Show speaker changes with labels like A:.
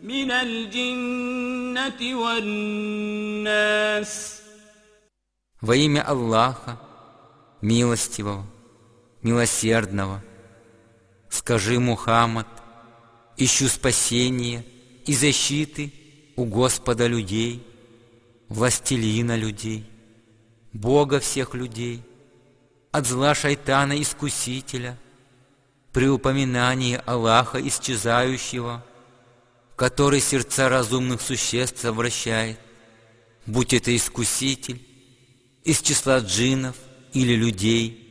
A: من الجنة والناس
B: Во имя Аллаха, милостивого, милосердного, скажи, Мухаммад, ищу спасения и защиты у Господа людей, властелина людей, Бога всех людей, от зла шайтана-искусителя, при упоминании Аллаха исчезающего, – который сердца разумных существ обращает, будь это искуситель из числа джинов или людей –